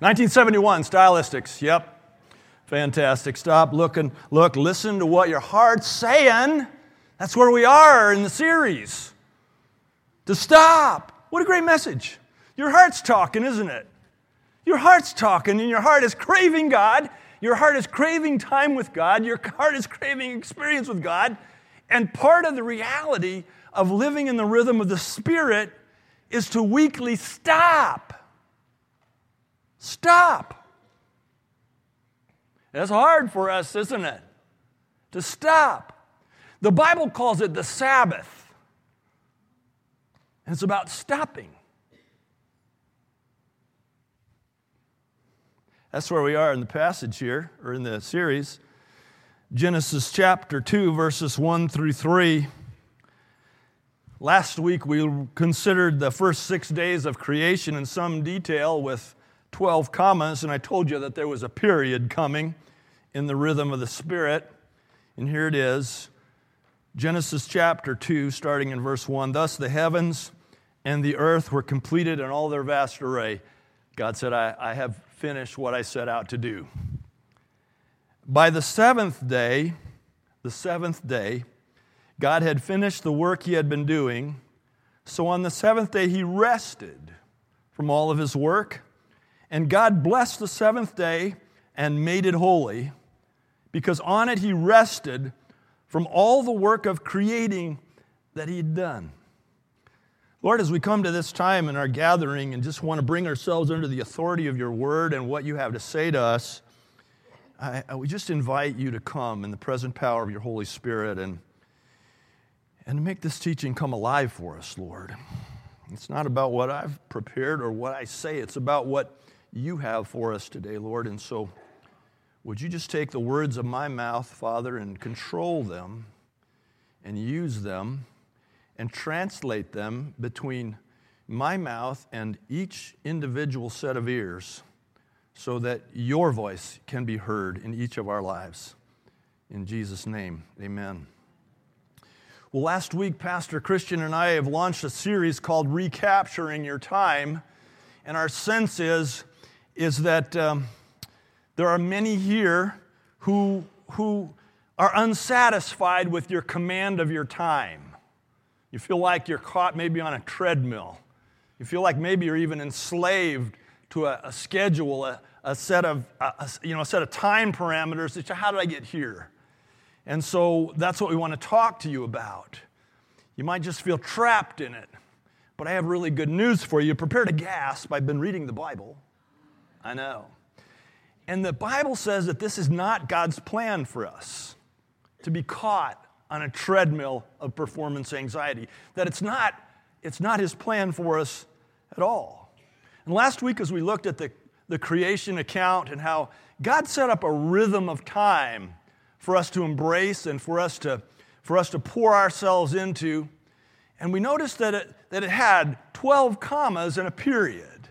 1971, Stylistics. Yep. Fantastic. Stop, look, and look, listen to what your heart's saying. That's where we are in the series. To stop. What a great message. Your heart's talking, isn't it? Your heart's talking, and your heart is craving God. Your heart is craving time with God. Your heart is craving experience with God. And part of the reality of living in the rhythm of the Spirit is to weekly stop. Stop. That's hard for us, isn't it? To stop. The Bible calls it the Sabbath. And it's about stopping. That's where we are in the passage here, or in the series. Genesis chapter 2, verses 1 through 3. Last week we considered the first six days of creation in some detail with 12 commas, and I told you that there was a period coming in the rhythm of the Spirit. And here it is Genesis chapter 2, starting in verse 1. Thus the heavens and the earth were completed in all their vast array. God said, I, I have finished what I set out to do. By the seventh day, the seventh day, God had finished the work he had been doing. So on the seventh day, he rested from all of his work. And God blessed the seventh day and made it holy, because on it he rested from all the work of creating that he had done. Lord, as we come to this time in our gathering and just want to bring ourselves under the authority of your word and what you have to say to us, I, I, we just invite you to come in the present power of your Holy Spirit and and make this teaching come alive for us, Lord. It's not about what I've prepared or what I say, it's about what you have for us today, Lord. And so, would you just take the words of my mouth, Father, and control them and use them and translate them between my mouth and each individual set of ears so that your voice can be heard in each of our lives. In Jesus' name, amen. Well, last week, Pastor Christian and I have launched a series called Recapturing Your Time. And our sense is, is that um, there are many here who, who are unsatisfied with your command of your time. You feel like you're caught maybe on a treadmill. You feel like maybe you're even enslaved to a, a schedule, a, a set of, a, you know, a set of time parameters that how did I get here? And so that's what we want to talk to you about. You might just feel trapped in it, but I have really good news for you. Prepare to gasp. I've been reading the Bible. I know. And the Bible says that this is not God's plan for us to be caught on a treadmill of performance anxiety, that it's not, it's not His plan for us at all. And last week, as we looked at the, the creation account and how God set up a rhythm of time for us to embrace and for us to, for us to pour ourselves into. And we noticed that it, that it had 12 commas and a period.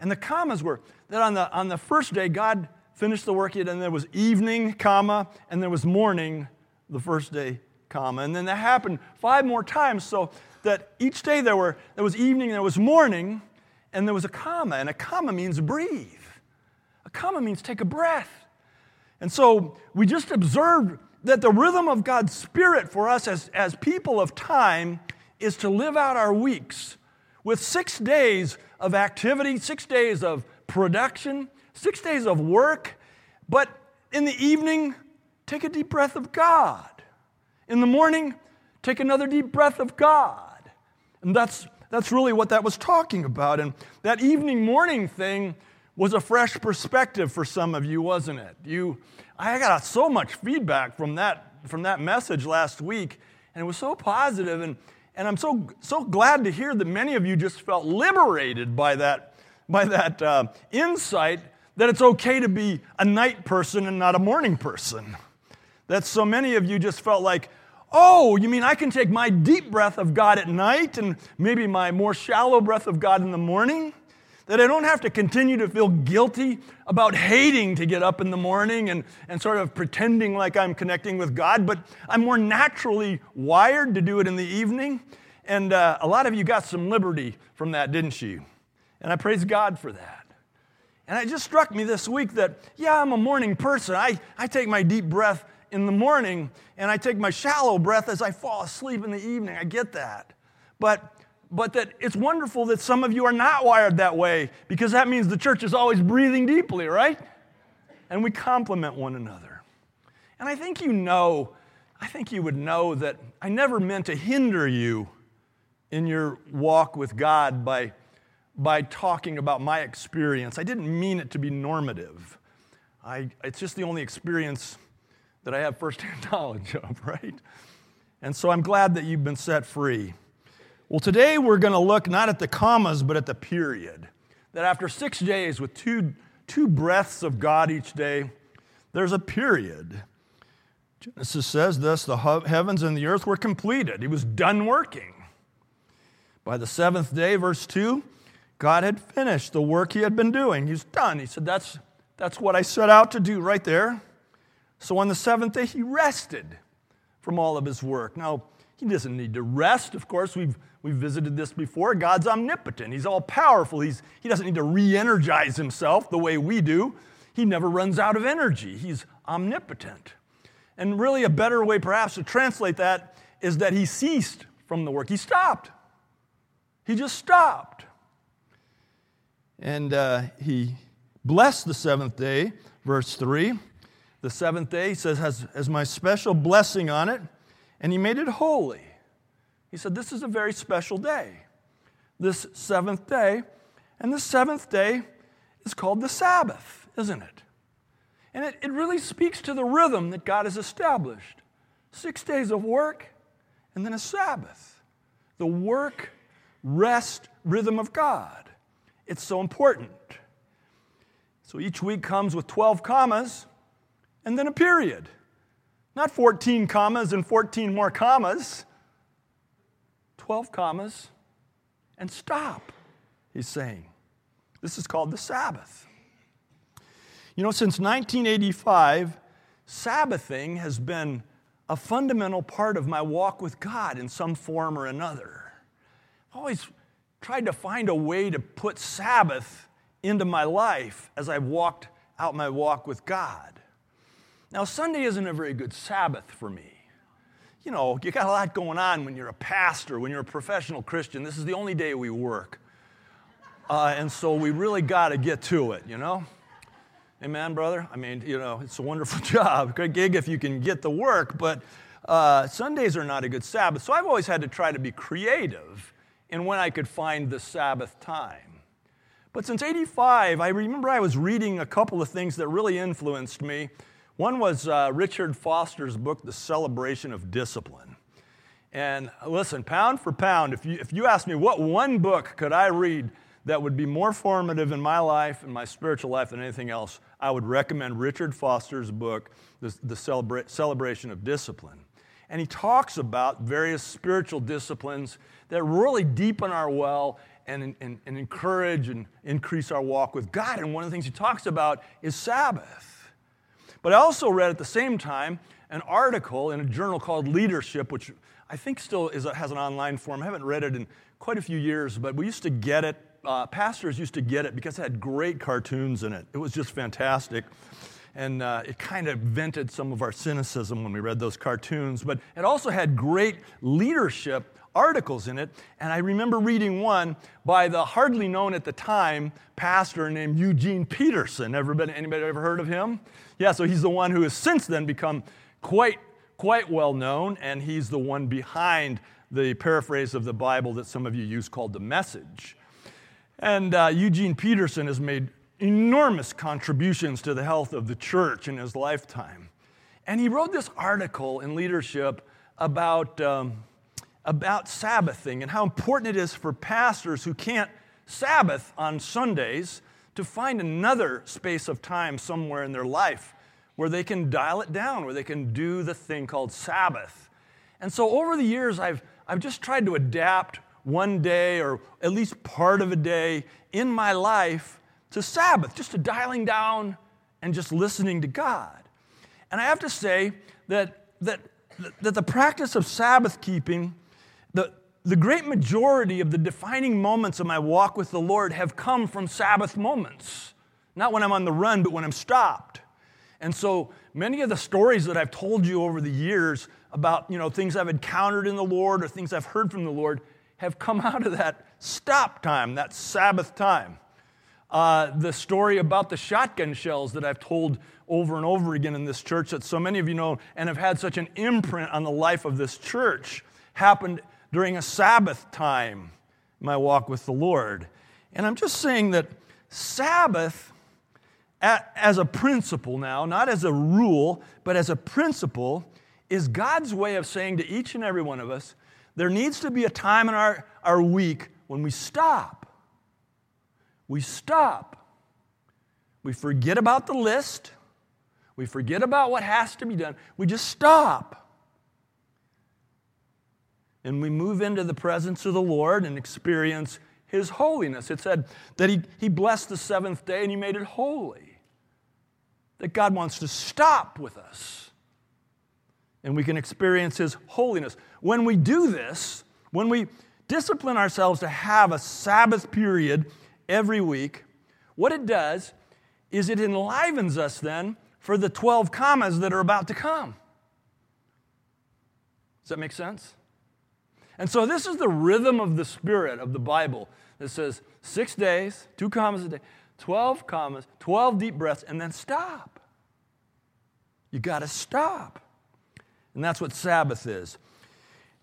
And the commas were that on the, on the first day, God finished the work, and there was evening, comma, and there was morning the first day, comma. And then that happened five more times, so that each day there, were, there was evening, there was morning, and there was a comma. And a comma means breathe. A comma means take a breath. And so we just observed that the rhythm of God's Spirit for us as, as people of time is to live out our weeks with six days of activity, six days of production, six days of work, but in the evening, take a deep breath of God. In the morning, take another deep breath of God. And that's, that's really what that was talking about. And that evening morning thing was a fresh perspective for some of you, wasn't it? You, I got so much feedback from that, from that message last week, and it was so positive, and, and I'm so, so glad to hear that many of you just felt liberated by that, by that uh, insight that it's okay to be a night person and not a morning person. That so many of you just felt like, oh, you mean I can take my deep breath of God at night and maybe my more shallow breath of God in the morning? That I don't have to continue to feel guilty about hating to get up in the morning and, and sort of pretending like I'm connecting with God, but I'm more naturally wired to do it in the evening. And uh, a lot of you got some liberty from that, didn't you? And I praise God for that. And it just struck me this week that, yeah, I'm a morning person. I, I take my deep breath in the morning and I take my shallow breath as I fall asleep in the evening. I get that. But but that it's wonderful that some of you are not wired that way because that means the church is always breathing deeply, right? And we complement one another. And I think you know, I think you would know that I never meant to hinder you in your walk with God by, by talking about my experience. I didn't mean it to be normative. I, it's just the only experience that I have firsthand knowledge of, right? And so I'm glad that you've been set free. Well, today we're going to look not at the commas, but at the period. That after six days with two, two breaths of God each day, there's a period. Genesis says this the heavens and the earth were completed. He was done working. By the seventh day, verse 2, God had finished the work he had been doing. He's done. He said, That's, that's what I set out to do right there. So on the seventh day, he rested from all of his work. Now, he doesn't need to rest. Of course, we've, we've visited this before. God's omnipotent, He's all powerful. He's, he doesn't need to re energize Himself the way we do. He never runs out of energy. He's omnipotent. And really, a better way perhaps to translate that is that He ceased from the work. He stopped. He just stopped. And uh, He blessed the seventh day, verse 3. The seventh day, he says, has, has my special blessing on it and he made it holy. He said, This is a very special day, this seventh day. And the seventh day is called the Sabbath, isn't it? And it, it really speaks to the rhythm that God has established six days of work and then a Sabbath. The work, rest rhythm of God. It's so important. So each week comes with 12 commas and then a period. Not 14 commas and 14 more commas. 12 commas and stop, he's saying. This is called the Sabbath. You know, since 1985, Sabbathing has been a fundamental part of my walk with God in some form or another. I've always tried to find a way to put Sabbath into my life as I've walked out my walk with God. Now, Sunday isn't a very good Sabbath for me. You know, you got a lot going on when you're a pastor, when you're a professional Christian. This is the only day we work. Uh, and so we really got to get to it, you know? Amen, brother? I mean, you know, it's a wonderful job. Great gig if you can get the work, but uh, Sundays are not a good Sabbath. So I've always had to try to be creative in when I could find the Sabbath time. But since 85, I remember I was reading a couple of things that really influenced me. One was uh, Richard Foster's book, The Celebration of Discipline. And listen, pound for pound, if you, if you ask me what one book could I read that would be more formative in my life and my spiritual life than anything else, I would recommend Richard Foster's book, The, the Celebra- Celebration of Discipline. And he talks about various spiritual disciplines that really deepen our well and, and, and encourage and increase our walk with God. And one of the things he talks about is Sabbath. But I also read at the same time an article in a journal called Leadership, which I think still is, has an online form. I haven't read it in quite a few years, but we used to get it. Uh, pastors used to get it because it had great cartoons in it. It was just fantastic. And uh, it kind of vented some of our cynicism when we read those cartoons. But it also had great leadership articles in it. And I remember reading one by the hardly known at the time pastor named Eugene Peterson. Everybody, anybody ever heard of him? Yeah, so he's the one who has since then become quite, quite well known, and he's the one behind the paraphrase of the Bible that some of you use called the Message. And uh, Eugene Peterson has made enormous contributions to the health of the church in his lifetime. And he wrote this article in leadership about um, about Sabbathing and how important it is for pastors who can't Sabbath on Sundays to find another space of time somewhere in their life where they can dial it down, where they can do the thing called Sabbath. And so over the years, I've, I've just tried to adapt one day or at least part of a day in my life to Sabbath, just to dialing down and just listening to God. And I have to say that, that, that the practice of Sabbath keeping the, the great majority of the defining moments of my walk with the Lord have come from Sabbath moments. Not when I'm on the run, but when I'm stopped. And so many of the stories that I've told you over the years about you know, things I've encountered in the Lord or things I've heard from the Lord have come out of that stop time, that Sabbath time. Uh, the story about the shotgun shells that I've told over and over again in this church that so many of you know and have had such an imprint on the life of this church happened during a Sabbath time, my walk with the Lord. And I'm just saying that Sabbath, as a principle now, not as a rule, but as a principle, is God's way of saying to each and every one of us, there needs to be a time in our, our week when we stop we stop. We forget about the list. We forget about what has to be done. We just stop. And we move into the presence of the Lord and experience His holiness. It said that He, he blessed the seventh day and He made it holy. That God wants to stop with us. And we can experience His holiness. When we do this, when we discipline ourselves to have a Sabbath period every week, what it does is it enlivens us then for the 12 commas that are about to come. Does that make sense? And so, this is the rhythm of the Spirit of the Bible that says six days, two commas a day, 12 commas, 12 deep breaths, and then stop. You got to stop. And that's what Sabbath is.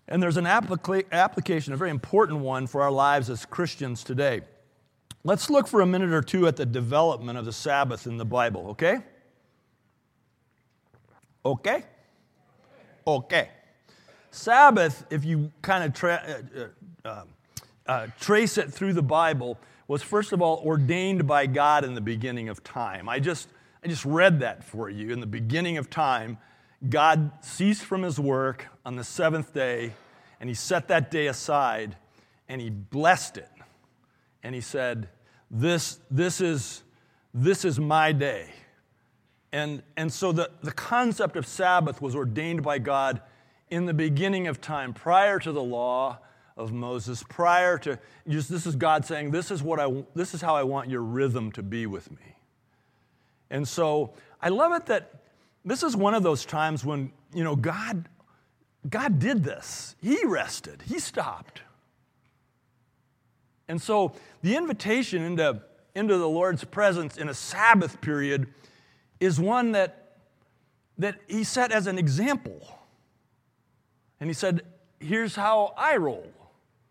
And there's an applica- application, a very important one for our lives as Christians today. Let's look for a minute or two at the development of the Sabbath in the Bible, okay? Okay? Okay. Sabbath, if you kind of tra- uh, uh, uh, trace it through the Bible, was first of all ordained by God in the beginning of time. I just, I just read that for you. In the beginning of time, God ceased from his work on the seventh day, and he set that day aside and he blessed it and he said, This, this, is, this is my day. And, and so the, the concept of Sabbath was ordained by God in the beginning of time, prior to the law of Moses, prior to just this is God saying, This is what I this is how I want your rhythm to be with me. And so I love it that this is one of those times when, you know, God, God did this. He rested, He stopped. And so the invitation into, into the Lord's presence in a Sabbath period is one that, that he set as an example. And he said, Here's how I roll.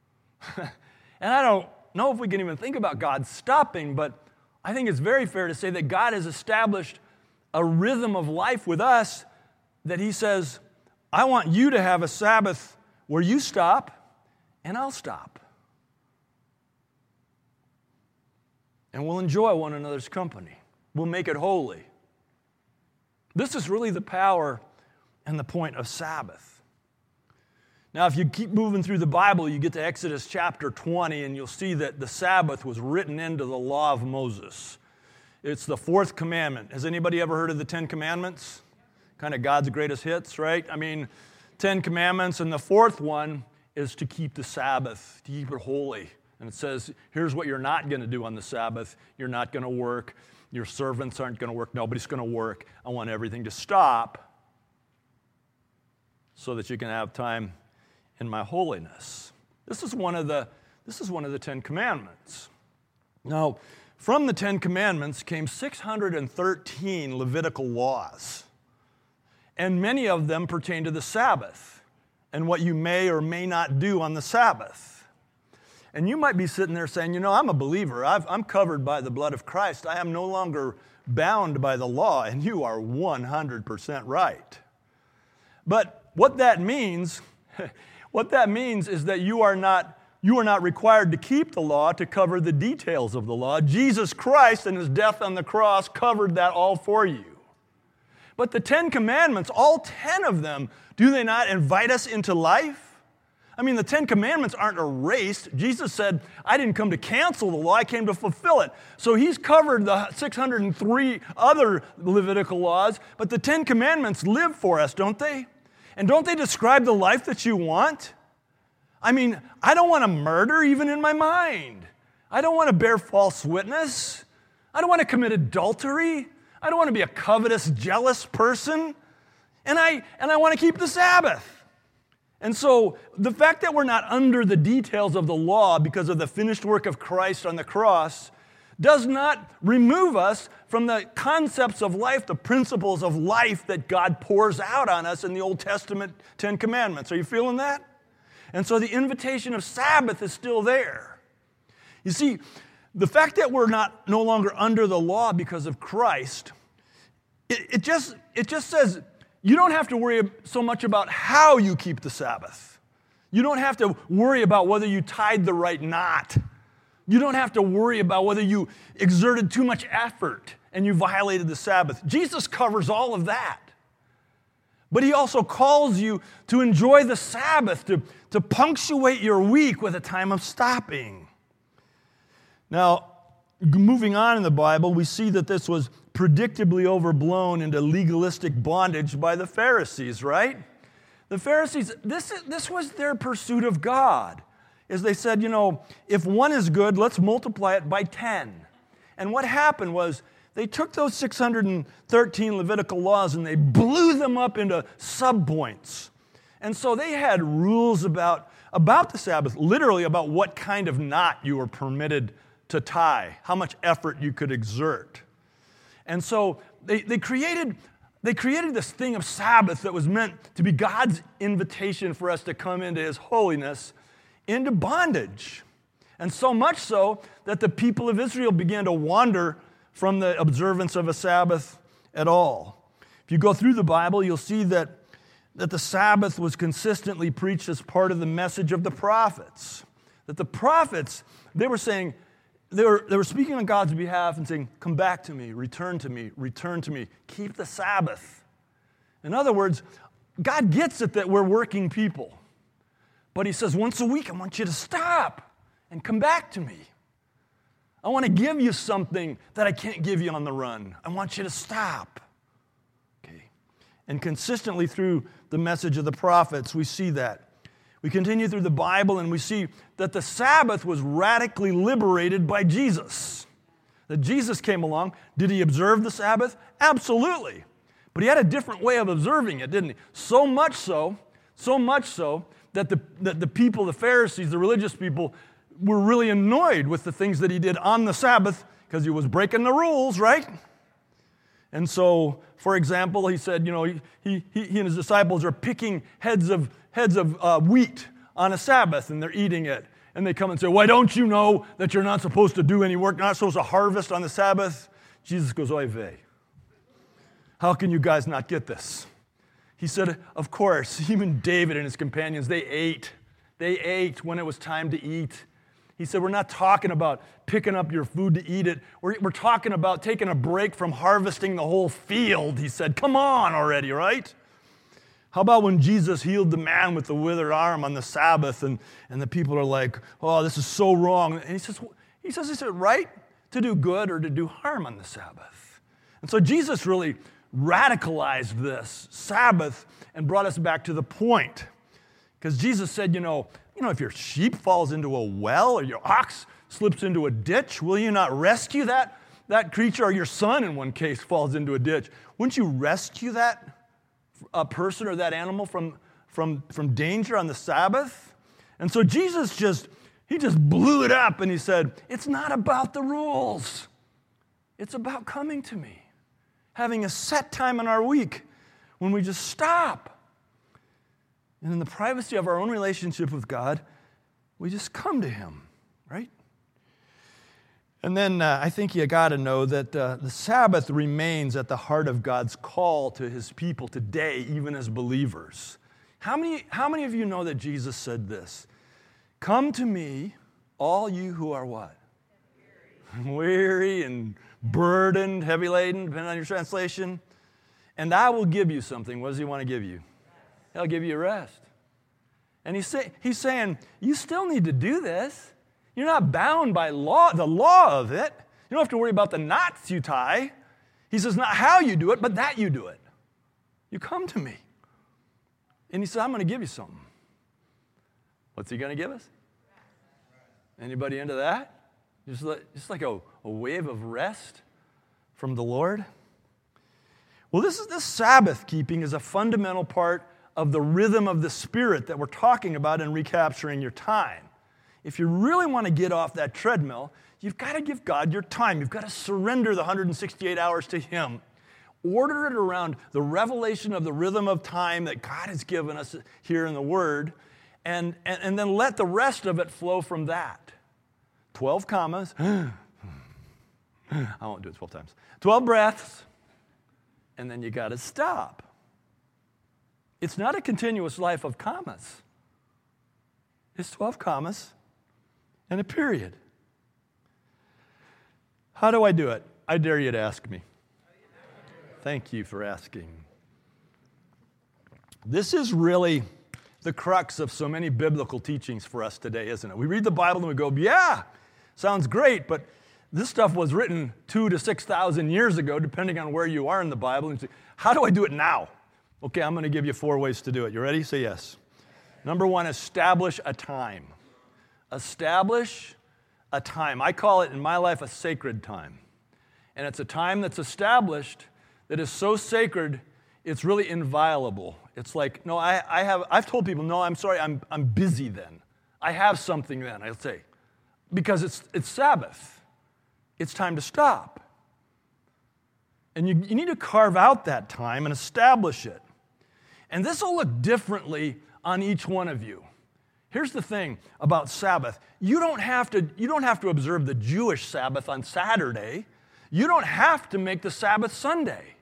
and I don't know if we can even think about God stopping, but I think it's very fair to say that God has established a rhythm of life with us that He says, I want you to have a Sabbath where you stop and I'll stop. and we'll enjoy one another's company. We'll make it holy. This is really the power and the point of Sabbath. Now, if you keep moving through the Bible, you get to Exodus chapter 20, and you'll see that the Sabbath was written into the law of Moses. It's the fourth commandment. Has anybody ever heard of the Ten Commandments? Kind of God's greatest hits, right? I mean, Ten Commandments, and the fourth one is to keep the Sabbath, to keep it holy. And it says, here's what you're not going to do on the Sabbath. You're not going to work. Your servants aren't going to work. Nobody's going to work. I want everything to stop so that you can have time in my holiness. This is one of the, this is one of the Ten Commandments. Now, from the Ten Commandments came 613 Levitical laws, and many of them pertain to the Sabbath and what you may or may not do on the Sabbath. And you might be sitting there saying, you know, I'm a believer. i am covered by the blood of Christ. I am no longer bound by the law. And you are 100% right. But what that means, what that means is that you are not you are not required to keep the law to cover the details of the law. Jesus Christ and his death on the cross covered that all for you. But the 10 commandments, all 10 of them, do they not invite us into life? I mean, the Ten Commandments aren't erased. Jesus said, I didn't come to cancel the law, I came to fulfill it. So he's covered the 603 other Levitical laws, but the Ten Commandments live for us, don't they? And don't they describe the life that you want? I mean, I don't want to murder even in my mind. I don't want to bear false witness. I don't want to commit adultery. I don't want to be a covetous, jealous person. And I, and I want to keep the Sabbath. And so the fact that we're not under the details of the law because of the finished work of Christ on the cross does not remove us from the concepts of life, the principles of life that God pours out on us in the Old Testament Ten Commandments. Are you feeling that? And so the invitation of Sabbath is still there. You see, the fact that we're not no longer under the law because of Christ, it, it just, it just says you don't have to worry so much about how you keep the Sabbath. You don't have to worry about whether you tied the right knot. You don't have to worry about whether you exerted too much effort and you violated the Sabbath. Jesus covers all of that. But he also calls you to enjoy the Sabbath, to, to punctuate your week with a time of stopping. Now, moving on in the Bible, we see that this was predictably overblown into legalistic bondage by the Pharisees, right? The Pharisees, this, this was their pursuit of God. Is they said, you know, if one is good, let's multiply it by 10. And what happened was they took those 613 Levitical laws and they blew them up into subpoints. And so they had rules about, about the Sabbath, literally about what kind of knot you were permitted to tie, how much effort you could exert. And so they, they, created, they created this thing of Sabbath that was meant to be God's invitation for us to come into His holiness, into bondage. And so much so that the people of Israel began to wander from the observance of a Sabbath at all. If you go through the Bible, you'll see that, that the Sabbath was consistently preached as part of the message of the prophets. That the prophets, they were saying, they were, they were speaking on God's behalf and saying, Come back to me, return to me, return to me, keep the Sabbath. In other words, God gets it that we're working people. But He says, Once a week, I want you to stop and come back to me. I want to give you something that I can't give you on the run. I want you to stop. Okay. And consistently through the message of the prophets, we see that. We continue through the Bible and we see that the Sabbath was radically liberated by Jesus. That Jesus came along. Did he observe the Sabbath? Absolutely. But he had a different way of observing it, didn't he? So much so, so much so, that the, that the people, the Pharisees, the religious people, were really annoyed with the things that he did on the Sabbath because he was breaking the rules, right? And so, for example, he said, you know, he, he, he and his disciples are picking heads of heads of uh, wheat on a Sabbath and they're eating it. And they come and say, Why don't you know that you're not supposed to do any work, not supposed to harvest on the Sabbath? Jesus goes, Oy vey. How can you guys not get this? He said, Of course, even David and his companions, they ate. They ate when it was time to eat. He said, We're not talking about picking up your food to eat it. We're, we're talking about taking a break from harvesting the whole field. He said, Come on already, right? How about when Jesus healed the man with the withered arm on the Sabbath and, and the people are like, oh, this is so wrong. And he says, he says, is it right to do good or to do harm on the Sabbath? And so Jesus really radicalized this Sabbath and brought us back to the point. Because Jesus said, you know, you know, if your sheep falls into a well or your ox slips into a ditch, will you not rescue that, that creature? Or your son, in one case, falls into a ditch. Wouldn't you rescue that a person or that animal from, from, from danger on the Sabbath. And so Jesus just, he just blew it up and he said, It's not about the rules, it's about coming to me, having a set time in our week when we just stop. And in the privacy of our own relationship with God, we just come to Him, right? And then uh, I think you got to know that uh, the Sabbath remains at the heart of God's call to his people today, even as believers. How many, how many of you know that Jesus said this? Come to me, all you who are what? Weary, Weary and burdened, heavy laden, depending on your translation. And I will give you something. What does he want to give you? He'll give you rest. And he's, say, he's saying, You still need to do this. You're not bound by law, the law of it. You don't have to worry about the knots you tie. He says, not how you do it, but that you do it. You come to me. And he said, I'm going to give you something. What's he going to give us? Anybody into that? Just like, just like a, a wave of rest? from the Lord? Well, this is this Sabbath keeping is a fundamental part of the rhythm of the Spirit that we're talking about in recapturing your time. If you really want to get off that treadmill, you've got to give God your time. You've got to surrender the 168 hours to Him. Order it around the revelation of the rhythm of time that God has given us here in the Word, and, and, and then let the rest of it flow from that. 12 commas. I won't do it 12 times. 12 breaths, and then you got to stop. It's not a continuous life of commas, it's 12 commas and a period. How do I do it? I dare you to ask me. Thank you for asking. This is really the crux of so many biblical teachings for us today, isn't it? We read the Bible and we go, yeah, sounds great, but this stuff was written two to 6,000 years ago, depending on where you are in the Bible. And say, how do I do it now? Okay, I'm going to give you four ways to do it. You ready? Say yes. Number one, establish a time. Establish a time. I call it in my life a sacred time. And it's a time that's established that is so sacred, it's really inviolable. It's like, no, I, I have, I've told people, no, I'm sorry, I'm, I'm busy then. I have something then, I'll say. Because it's, it's Sabbath. It's time to stop. And you, you need to carve out that time and establish it. And this will look differently on each one of you. Here's the thing about Sabbath. You don't have to, you don't have to observe the Jewish Sabbath on Saturday. You don't have to make the Sabbath Sunday.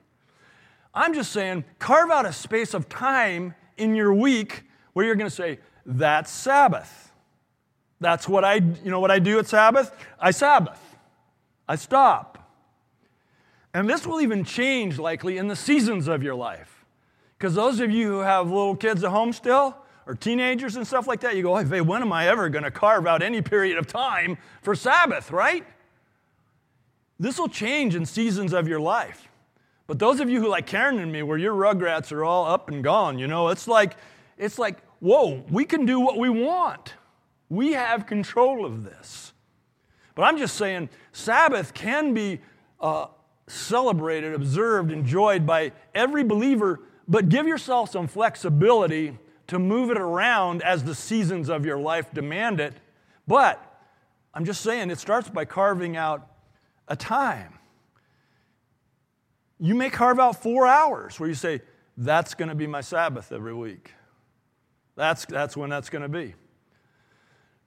I'm just saying, carve out a space of time in your week where you're going to say, that's Sabbath. That's what I, you know what I do at Sabbath? I Sabbath. I stop. And this will even change likely in the seasons of your life. Because those of you who have little kids at home still, or teenagers and stuff like that, you go, hey, when am I ever going to carve out any period of time for Sabbath, right? This will change in seasons of your life. But those of you who like Karen and me, where your rugrats are all up and gone, you know, it's like, it's like, whoa, we can do what we want. We have control of this. But I'm just saying, Sabbath can be uh, celebrated, observed, enjoyed by every believer but give yourself some flexibility to move it around as the seasons of your life demand it. But I'm just saying, it starts by carving out a time. You may carve out four hours where you say, that's going to be my Sabbath every week. That's, that's when that's going to be.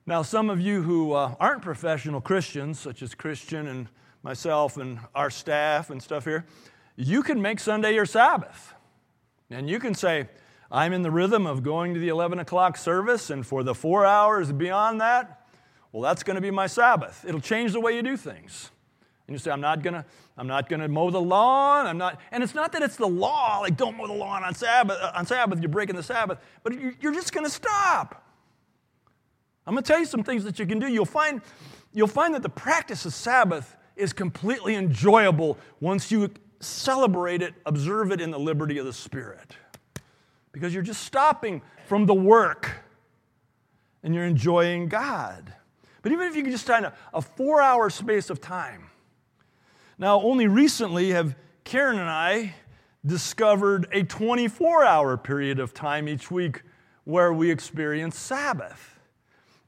Now, some of you who uh, aren't professional Christians, such as Christian and myself and our staff and stuff here, you can make Sunday your Sabbath. And you can say, I'm in the rhythm of going to the 11 o'clock service, and for the four hours beyond that, well, that's going to be my Sabbath. It'll change the way you do things. And you say, I'm not gonna, I'm not gonna mow the lawn. I'm not, and it's not that it's the law, like don't mow the lawn on Sabbath. Uh, on Sabbath, you're breaking the Sabbath. But you're just gonna stop. I'm gonna tell you some things that you can do. You'll find, you'll find that the practice of Sabbath is completely enjoyable once you celebrate it, observe it in the liberty of the Spirit. Because you're just stopping from the work and you're enjoying God. But even if you can just find a, a four hour space of time. Now, only recently have Karen and I discovered a 24 hour period of time each week where we experience Sabbath.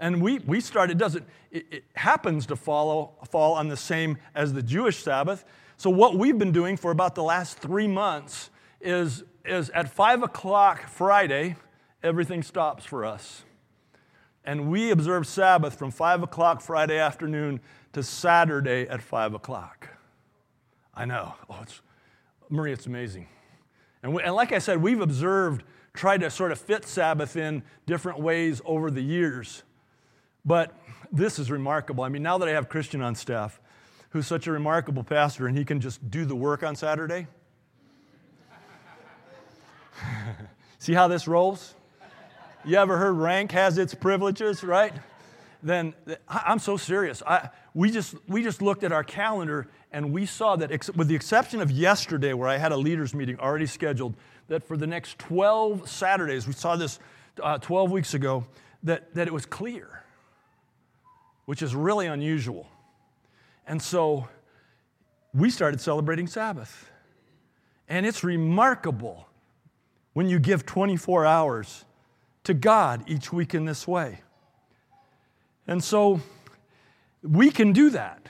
And we, we started, doesn't, it, it happens to follow, fall on the same as the Jewish Sabbath, so, what we've been doing for about the last three months is, is at 5 o'clock Friday, everything stops for us. And we observe Sabbath from 5 o'clock Friday afternoon to Saturday at 5 o'clock. I know. Oh, it's, Marie, it's amazing. And, we, and like I said, we've observed, tried to sort of fit Sabbath in different ways over the years. But this is remarkable. I mean, now that I have Christian on staff, who's such a remarkable pastor and he can just do the work on Saturday? See how this rolls? You ever heard rank has its privileges, right? Then I'm so serious. I, we, just, we just looked at our calendar and we saw that, ex- with the exception of yesterday, where I had a leaders' meeting already scheduled, that for the next 12 Saturdays, we saw this uh, 12 weeks ago, that, that it was clear, which is really unusual. And so we started celebrating Sabbath. And it's remarkable when you give 24 hours to God each week in this way. And so we can do that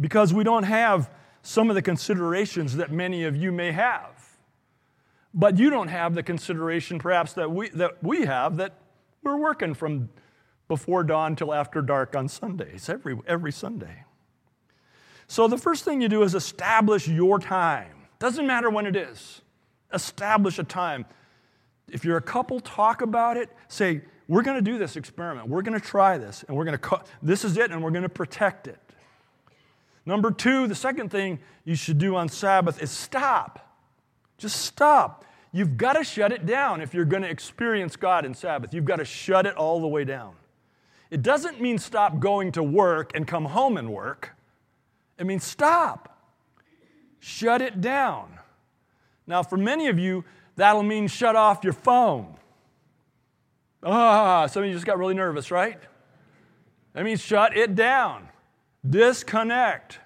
because we don't have some of the considerations that many of you may have. But you don't have the consideration perhaps that we, that we have that we're working from before dawn till after dark on Sundays, every, every Sunday. So the first thing you do is establish your time. Doesn't matter when it is. Establish a time. If you're a couple, talk about it. Say, we're going to do this experiment. We're going to try this, and we're going to, this is it, and we're going to protect it. Number two, the second thing you should do on Sabbath is stop. Just stop. You've got to shut it down if you're going to experience God in Sabbath. You've got to shut it all the way down. It doesn't mean stop going to work and come home and work. It means stop. Shut it down. Now, for many of you, that'll mean shut off your phone. Ah, some of you just got really nervous, right? That means shut it down. Disconnect.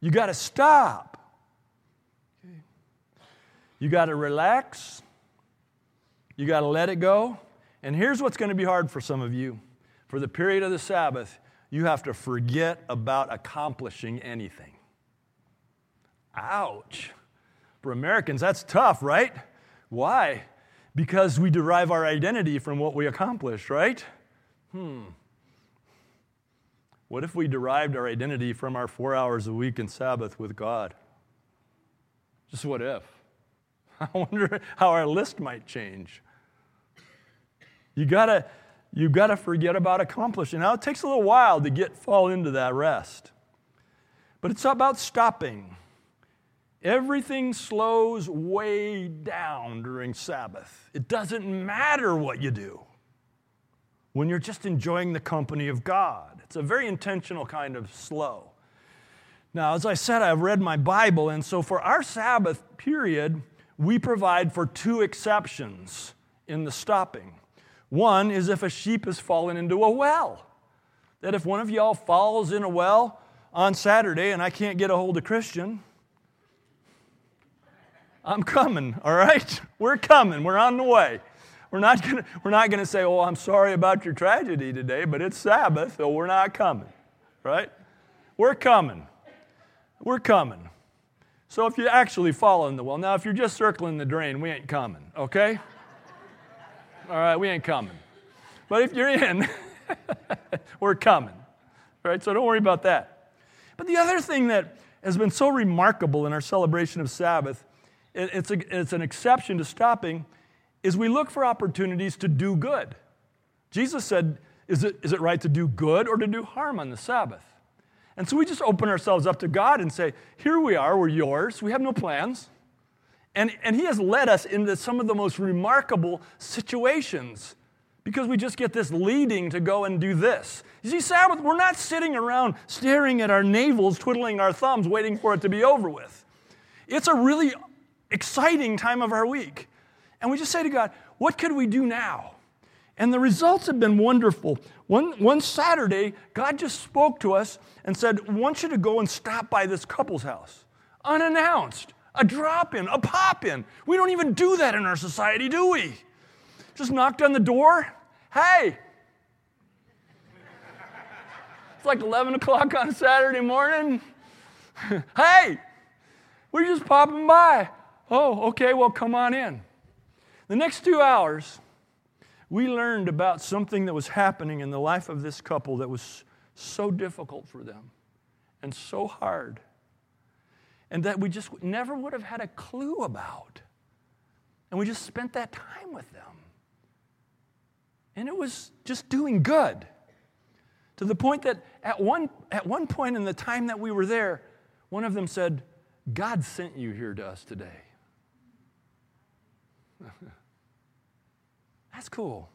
You got to stop. You got to relax. You got to let it go. And here's what's going to be hard for some of you. For the period of the Sabbath, you have to forget about accomplishing anything. Ouch. For Americans, that's tough, right? Why? Because we derive our identity from what we accomplish, right? Hmm. What if we derived our identity from our four hours a week in Sabbath with God? Just what if? I wonder how our list might change. You gotta, you gotta forget about accomplishing. Now it takes a little while to get fall into that rest. But it's about stopping. Everything slows way down during Sabbath. It doesn't matter what you do when you're just enjoying the company of God. It's a very intentional kind of slow. Now, as I said, I've read my Bible, and so for our Sabbath period, we provide for two exceptions in the stopping. One is if a sheep has fallen into a well. That if one of y'all falls in a well on Saturday and I can't get a hold of Christian, I'm coming, all right? We're coming, we're on the way. We're not gonna, we're not gonna say, oh, I'm sorry about your tragedy today, but it's Sabbath, so we're not coming, right? We're coming. We're coming. So if you actually fall in the well, now if you're just circling the drain, we ain't coming, okay? All right, we ain't coming. But if you're in, we're coming, right? So don't worry about that. But the other thing that has been so remarkable in our celebration of Sabbath, it's, a, it's an exception to stopping, is we look for opportunities to do good. Jesus said, is it, is it right to do good or to do harm on the Sabbath? And so we just open ourselves up to God and say, Here we are, we're yours, we have no plans. And, and He has led us into some of the most remarkable situations because we just get this leading to go and do this. You see, Sabbath, we're not sitting around staring at our navels, twiddling our thumbs, waiting for it to be over with. It's a really exciting time of our week. And we just say to God, What could we do now? And the results have been wonderful. One, one Saturday, God just spoke to us and said, I want you to go and stop by this couple's house. Unannounced. A drop in, a pop in. We don't even do that in our society, do we? Just knocked on the door. Hey. It's like 11 o'clock on Saturday morning. hey, we're just popping by. Oh, okay, well, come on in. The next two hours, we learned about something that was happening in the life of this couple that was so difficult for them and so hard, and that we just never would have had a clue about. And we just spent that time with them. And it was just doing good. To the point that at one, at one point in the time that we were there, one of them said, God sent you here to us today. That's cool.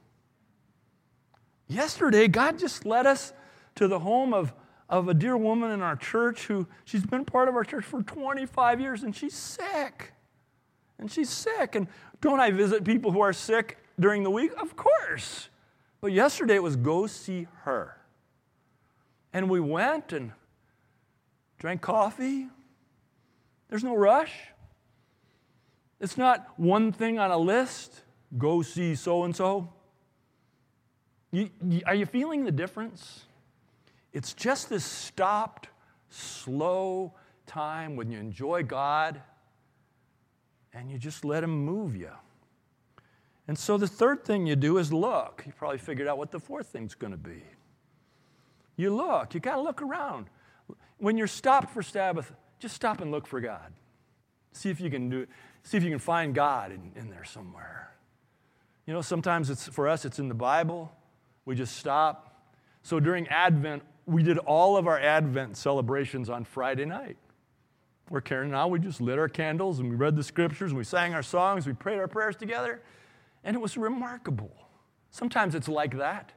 Yesterday, God just led us to the home of, of a dear woman in our church who she's been part of our church for 25 years and she's sick. And she's sick. And don't I visit people who are sick during the week? Of course. But yesterday it was go see her. And we went and drank coffee. There's no rush. It's not one thing on a list go see so and so. Are you feeling the difference? It's just this stopped, slow time when you enjoy God and you just let Him move you. And so the third thing you do is look. You probably figured out what the fourth thing's going to be. You look, you got to look around. When you're stopped for Sabbath, just stop and look for God. See if you can do see if you can find God in, in there somewhere. You know, sometimes it's for us it's in the Bible. We just stop. So during Advent, we did all of our Advent celebrations on Friday night. Where Karen and I, we just lit our candles and we read the scriptures and we sang our songs, we prayed our prayers together, and it was remarkable. Sometimes it's like that.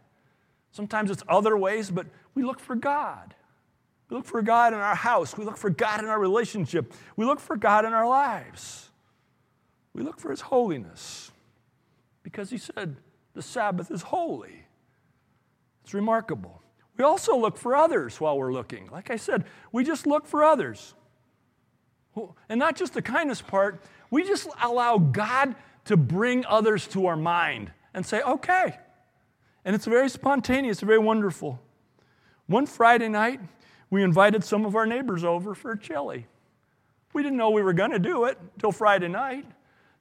Sometimes it's other ways, but we look for God. We look for God in our house. We look for God in our relationship. We look for God in our lives. We look for His holiness because He said the Sabbath is holy. It's remarkable. We also look for others while we're looking. Like I said, we just look for others. And not just the kindness part, we just allow God to bring others to our mind and say, okay. And it's very spontaneous, very wonderful. One Friday night, we invited some of our neighbors over for chili. We didn't know we were going to do it until Friday night.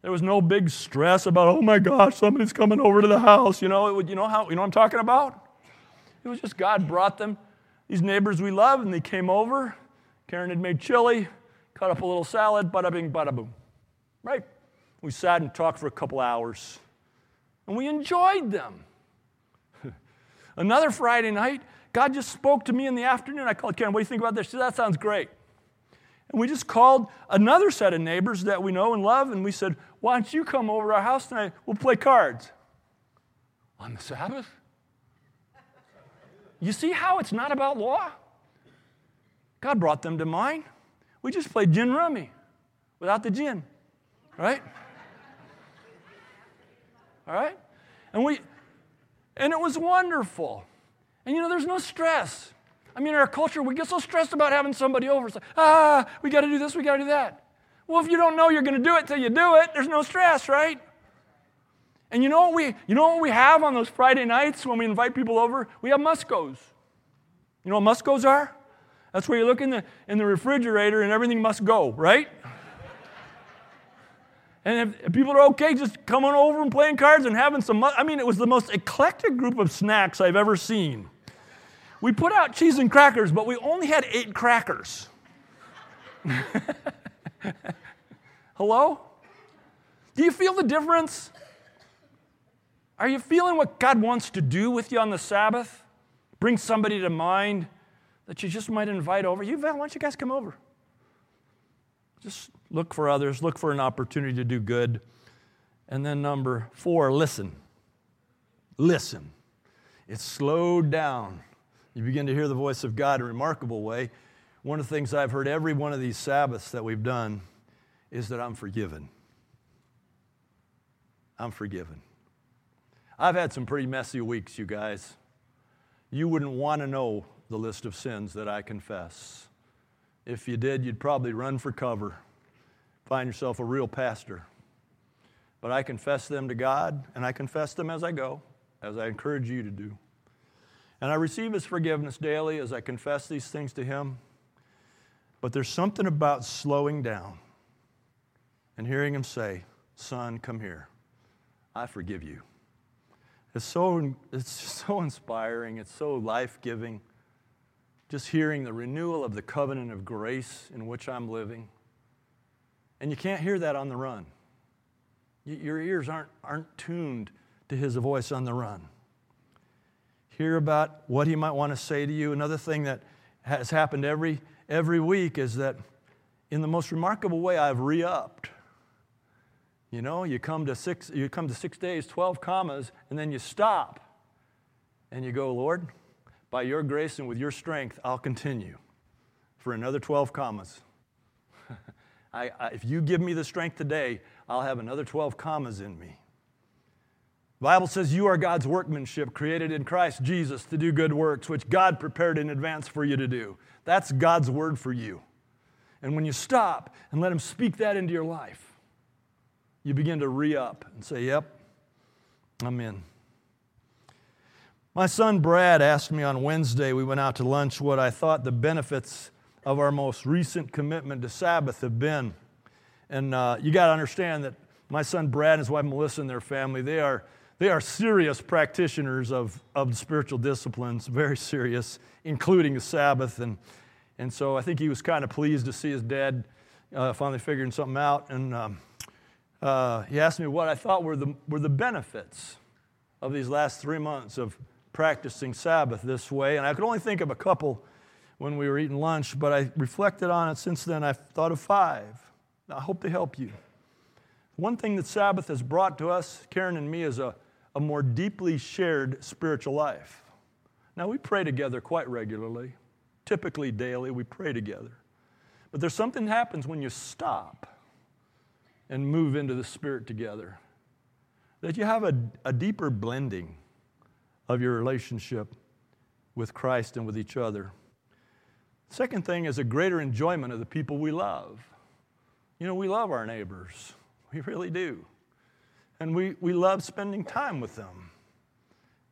There was no big stress about, oh my gosh, somebody's coming over to the house. You know, it, you know how you know what I'm talking about? It was just God brought them, these neighbors we love, and they came over. Karen had made chili, cut up a little salad, bada bing, bada boom. Right? We sat and talked for a couple hours, and we enjoyed them. Another Friday night, God just spoke to me in the afternoon. I called Karen, what do you think about this? She said, that sounds great. And we just called another set of neighbors that we know and love, and we said, why don't you come over to our house tonight? We'll play cards. On the Sabbath? You see how it's not about law? God brought them to mind. We just played gin rummy without the gin, right? All right? And we and it was wonderful. And you know, there's no stress. I mean, in our culture, we get so stressed about having somebody over. It's like, ah, we got to do this, we got to do that. Well, if you don't know you're going to do it till you do it, there's no stress, right? And you know what we, you know what we have on those Friday nights when we invite people over? We have Muskos. You know what Muskos are? That's where you look in the, in the refrigerator and everything must go, right? and if, if, people are okay just coming over and playing cards and having some, I mean, it was the most eclectic group of snacks I've ever seen. We put out cheese and crackers, but we only had eight crackers. Hello? Do you feel the difference? Are you feeling what God wants to do with you on the Sabbath? Bring somebody to mind that you just might invite over. You, Val, why don't you guys come over? Just look for others, look for an opportunity to do good. And then number four, listen. Listen. It's slowed down. You begin to hear the voice of God in a remarkable way. One of the things I've heard every one of these Sabbaths that we've done is that I'm forgiven. I'm forgiven. I've had some pretty messy weeks, you guys. You wouldn't want to know the list of sins that I confess. If you did, you'd probably run for cover, find yourself a real pastor. But I confess them to God, and I confess them as I go, as I encourage you to do. And I receive His forgiveness daily as I confess these things to Him. But there's something about slowing down and hearing Him say, Son, come here. I forgive you. It's so, it's so inspiring, it's so life giving. Just hearing the renewal of the covenant of grace in which I'm living. And you can't hear that on the run. Your ears aren't, aren't tuned to his voice on the run. Hear about what he might want to say to you. Another thing that has happened every, every week is that in the most remarkable way, I've re upped. You know, you come to six, you come to six days, 12 commas, and then you stop. And you go, Lord, by your grace and with your strength, I'll continue for another 12 commas. I, I, if you give me the strength today, I'll have another 12 commas in me. The Bible says you are God's workmanship, created in Christ Jesus to do good works, which God prepared in advance for you to do. That's God's word for you. And when you stop and let Him speak that into your life, you begin to re up and say, Yep, I'm in. My son Brad asked me on Wednesday, we went out to lunch, what I thought the benefits of our most recent commitment to Sabbath have been. And uh, you got to understand that my son Brad and his wife Melissa and their family, they are they are serious practitioners of, of spiritual disciplines, very serious, including the Sabbath. And, and so I think he was kind of pleased to see his dad uh, finally figuring something out. And um, uh, he asked me what I thought were the, were the benefits of these last three months of practicing Sabbath this way. And I could only think of a couple when we were eating lunch, but I reflected on it since then. I've thought of five. I hope they help you. One thing that Sabbath has brought to us, Karen and me, is a a more deeply shared spiritual life. Now, we pray together quite regularly, typically daily, we pray together. But there's something that happens when you stop and move into the Spirit together that you have a, a deeper blending of your relationship with Christ and with each other. Second thing is a greater enjoyment of the people we love. You know, we love our neighbors, we really do. And we, we love spending time with them.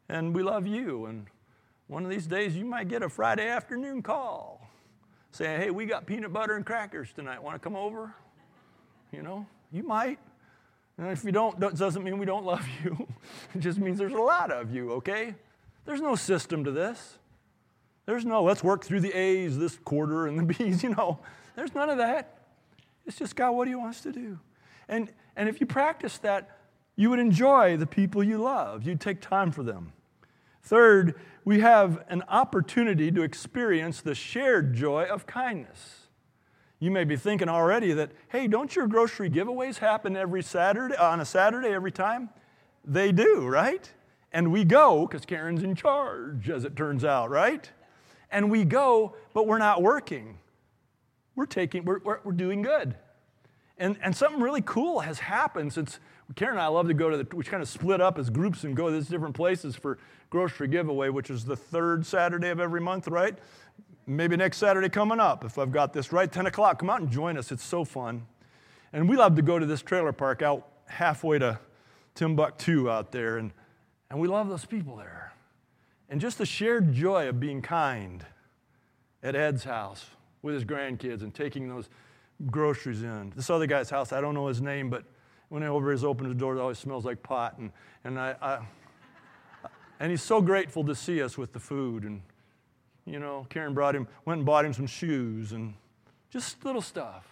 And we love you. And one of these days, you might get a Friday afternoon call saying, hey, we got peanut butter and crackers tonight. Want to come over? You know, you might. And if you don't, that doesn't mean we don't love you. it just means there's a lot of you, okay? There's no system to this. There's no, let's work through the A's this quarter and the B's, you know. There's none of that. It's just God, what do you want us to do? And, and if you practice that, you would enjoy the people you love, you'd take time for them. Third, we have an opportunity to experience the shared joy of kindness. You may be thinking already that, hey, don't your grocery giveaways happen every Saturday, on a Saturday every time? They do, right? And we go because Karen's in charge, as it turns out, right? And we go, but we're not working. We're taking, we're, we're, we're doing good. And, and something really cool has happened since Karen and I love to go to the, we kind of split up as groups and go to these different places for grocery giveaway, which is the third Saturday of every month, right? Maybe next Saturday coming up, if I've got this right, 10 o'clock. Come out and join us. It's so fun. And we love to go to this trailer park out halfway to Timbuktu out there, and, and we love those people there. And just the shared joy of being kind at Ed's house with his grandkids and taking those groceries in. This other guy's house, I don't know his name, but when over his opened the door, it always smells like pot. And, and, I, I, and he's so grateful to see us with the food. And, you know, Karen brought him, went and bought him some shoes and just little stuff.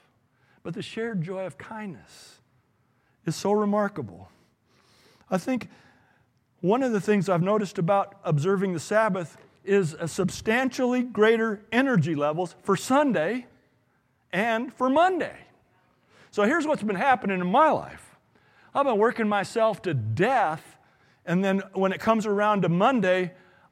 But the shared joy of kindness is so remarkable. I think one of the things I've noticed about observing the Sabbath is a substantially greater energy levels for Sunday and for Monday. So here's what's been happening in my life. I've been working myself to death. And then when it comes around to Monday,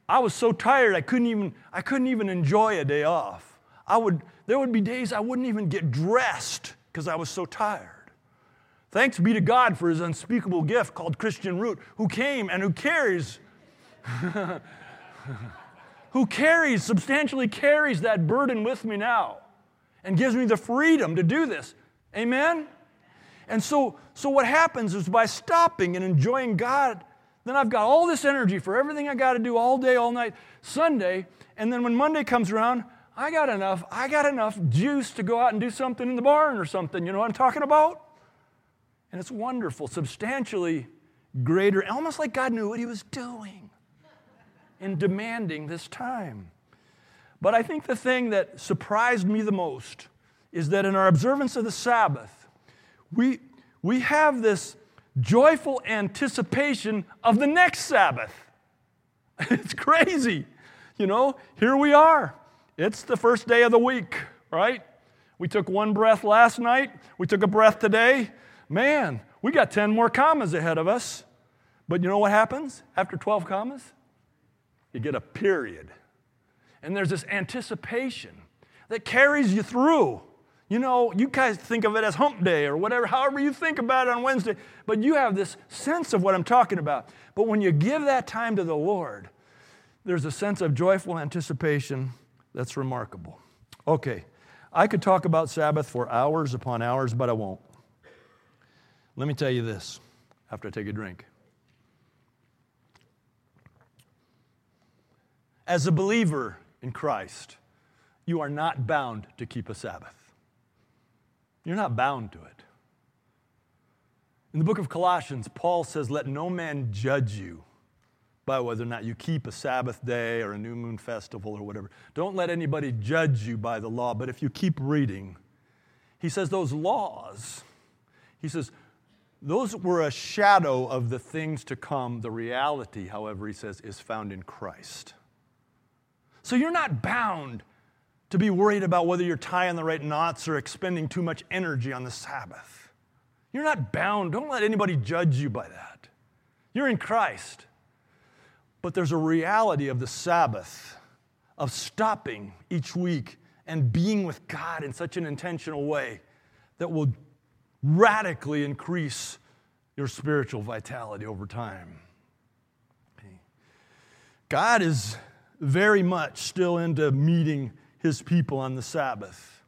I was so tired I couldn't even, I couldn't even enjoy a day off. I would, there would be days I wouldn't even get dressed because I was so tired. Thanks be to God for his unspeakable gift called Christian Root, who came and who carries, who carries, substantially carries that burden with me now and gives me the freedom to do this. Amen? And so, so what happens is by stopping and enjoying God, then I've got all this energy for everything I got to do all day, all night, Sunday, and then when Monday comes around, I got enough, I got enough juice to go out and do something in the barn or something. You know what I'm talking about? And it's wonderful, substantially greater, almost like God knew what He was doing in demanding this time. But I think the thing that surprised me the most is that in our observance of the Sabbath, we, we have this joyful anticipation of the next Sabbath. It's crazy. You know, here we are. It's the first day of the week, right? We took one breath last night, we took a breath today. Man, we got 10 more commas ahead of us. But you know what happens after 12 commas? You get a period. And there's this anticipation that carries you through. You know, you guys think of it as hump day or whatever, however you think about it on Wednesday, but you have this sense of what I'm talking about. But when you give that time to the Lord, there's a sense of joyful anticipation that's remarkable. Okay, I could talk about Sabbath for hours upon hours, but I won't. Let me tell you this after I take a drink. As a believer in Christ, you are not bound to keep a Sabbath. You're not bound to it. In the book of Colossians, Paul says, Let no man judge you by whether or not you keep a Sabbath day or a new moon festival or whatever. Don't let anybody judge you by the law, but if you keep reading, he says those laws, he says, those were a shadow of the things to come. The reality, however, he says, is found in Christ. So you're not bound to be worried about whether you're tying the right knots or expending too much energy on the Sabbath. You're not bound. Don't let anybody judge you by that. You're in Christ. But there's a reality of the Sabbath, of stopping each week and being with God in such an intentional way that will radically increase your spiritual vitality over time. God is very much still into meeting his people on the Sabbath.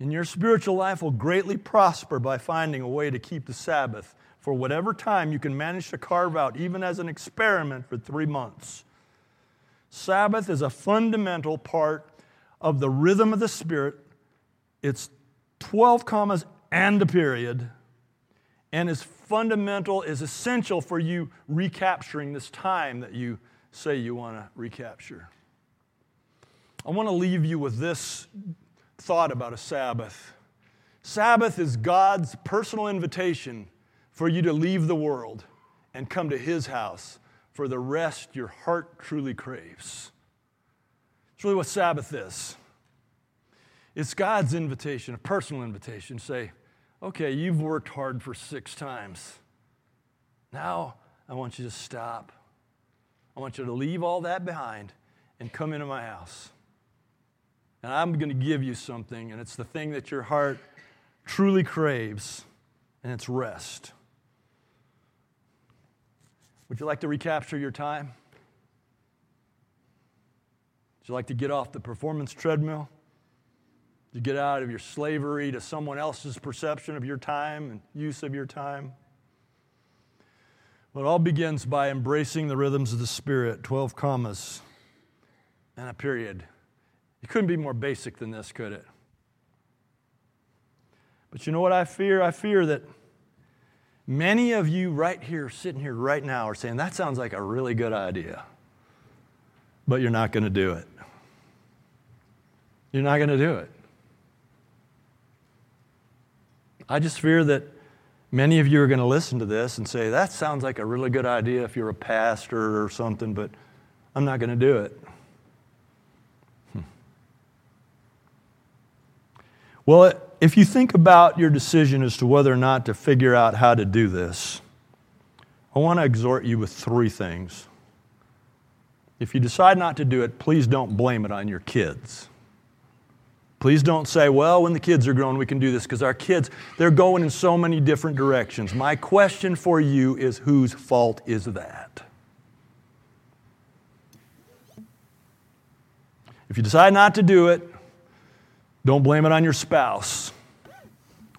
And your spiritual life will greatly prosper by finding a way to keep the Sabbath for whatever time you can manage to carve out, even as an experiment for three months. Sabbath is a fundamental part of the rhythm of the Spirit. It's 12 commas and a period, and is fundamental, is essential for you recapturing this time that you say you want to recapture. I want to leave you with this thought about a Sabbath. Sabbath is God's personal invitation for you to leave the world and come to His house for the rest your heart truly craves. It's really what Sabbath is. It's God's invitation, a personal invitation. Say, okay, you've worked hard for six times. Now I want you to stop. I want you to leave all that behind and come into my house. And I'm going to give you something, and it's the thing that your heart truly craves, and it's rest. Would you like to recapture your time? Would you like to get off the performance treadmill? To get out of your slavery to someone else's perception of your time and use of your time? Well, it all begins by embracing the rhythms of the Spirit, 12 commas and a period. It couldn't be more basic than this, could it? But you know what I fear? I fear that many of you right here, sitting here right now, are saying, that sounds like a really good idea, but you're not going to do it. You're not going to do it. I just fear that many of you are going to listen to this and say, that sounds like a really good idea if you're a pastor or something, but I'm not going to do it. Well, if you think about your decision as to whether or not to figure out how to do this, I want to exhort you with three things. If you decide not to do it, please don't blame it on your kids. Please don't say, well, when the kids are grown, we can do this, because our kids, they're going in so many different directions. My question for you is whose fault is that? If you decide not to do it, don't blame it on your spouse.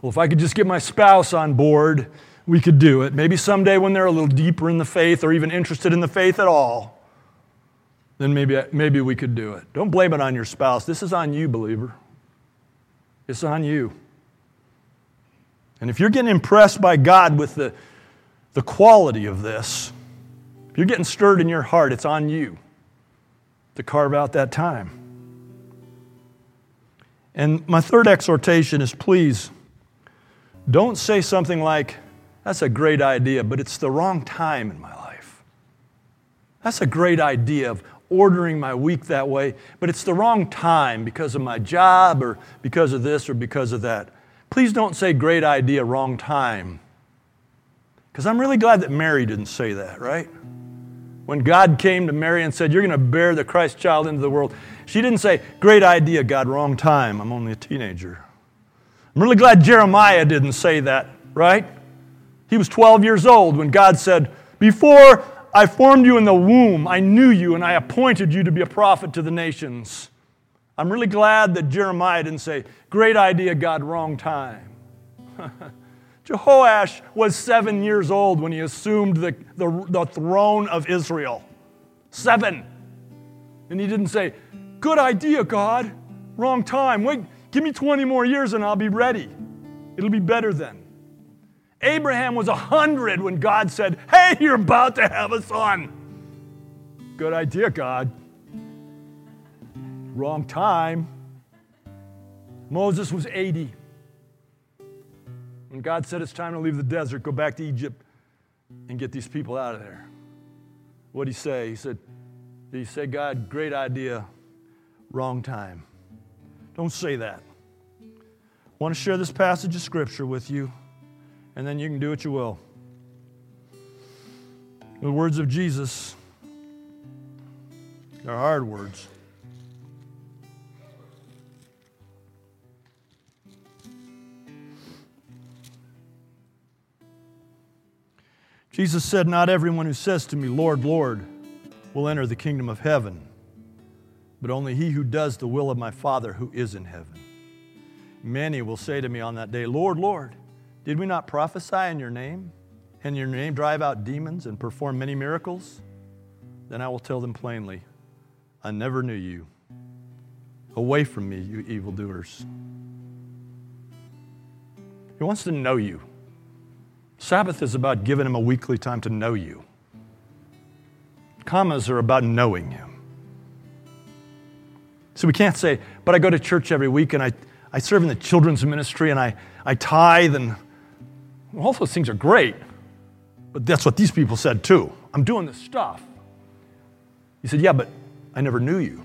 Well, if I could just get my spouse on board, we could do it. Maybe someday when they're a little deeper in the faith or even interested in the faith at all, then maybe, maybe we could do it. Don't blame it on your spouse. This is on you, believer. It's on you. And if you're getting impressed by God with the, the quality of this, if you're getting stirred in your heart, it's on you to carve out that time. And my third exhortation is please don't say something like, that's a great idea, but it's the wrong time in my life. That's a great idea of ordering my week that way, but it's the wrong time because of my job or because of this or because of that. Please don't say great idea, wrong time. Because I'm really glad that Mary didn't say that, right? When God came to Mary and said, You're going to bear the Christ child into the world, she didn't say, Great idea, God, wrong time. I'm only a teenager. I'm really glad Jeremiah didn't say that, right? He was 12 years old when God said, Before I formed you in the womb, I knew you and I appointed you to be a prophet to the nations. I'm really glad that Jeremiah didn't say, Great idea, God, wrong time. Jehoash was seven years old when he assumed the, the, the, throne of Israel. Seven. And he didn't say, Good idea, God, wrong time. Wait, give me 20 more years and I'll be ready. It'll be better then. Abraham was 100 when God said, Hey, you're about to have a son. Good idea, God. Wrong time. Moses was 80. When God said it's time to leave the desert, go back to Egypt and get these people out of there. What did he say? He said, he said, God, great idea, wrong time. Don't say that. I want to share this passage of scripture with you, and then you can do what you will. The words of Jesus, they're hard words. Jesus said, Not everyone who says to me, Lord, Lord, will enter the kingdom of heaven, but only he who does the will of my Father who is in heaven. Many will say to me on that day, Lord, Lord, did we not prophesy in your name? And your name drive out demons and perform many miracles? Then I will tell them plainly, I never knew you. Away from me, you evildoers. He wants to know you. Sabbath is about giving him a weekly time to know you. Commas are about knowing him. So we can't say, but I go to church every week and I, I serve in the children's ministry and I, I tithe and all those things are great. But that's what these people said too. I'm doing this stuff. He said, Yeah, but I never knew you.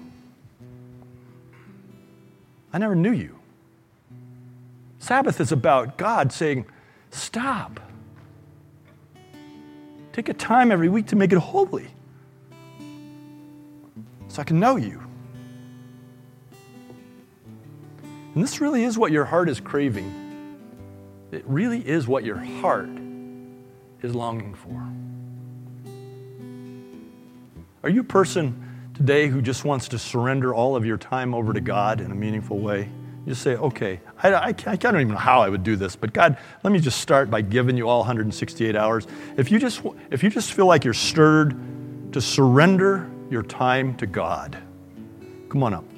I never knew you. Sabbath is about God saying, Stop. Take a time every week to make it holy so I can know you. And this really is what your heart is craving. It really is what your heart is longing for. Are you a person today who just wants to surrender all of your time over to God in a meaningful way? You say, okay, I, I, I, don't even know how I would do this, but God, let me just start by giving you all 168 hours. If you just, if you just feel like you're stirred to surrender your time to God, come on up.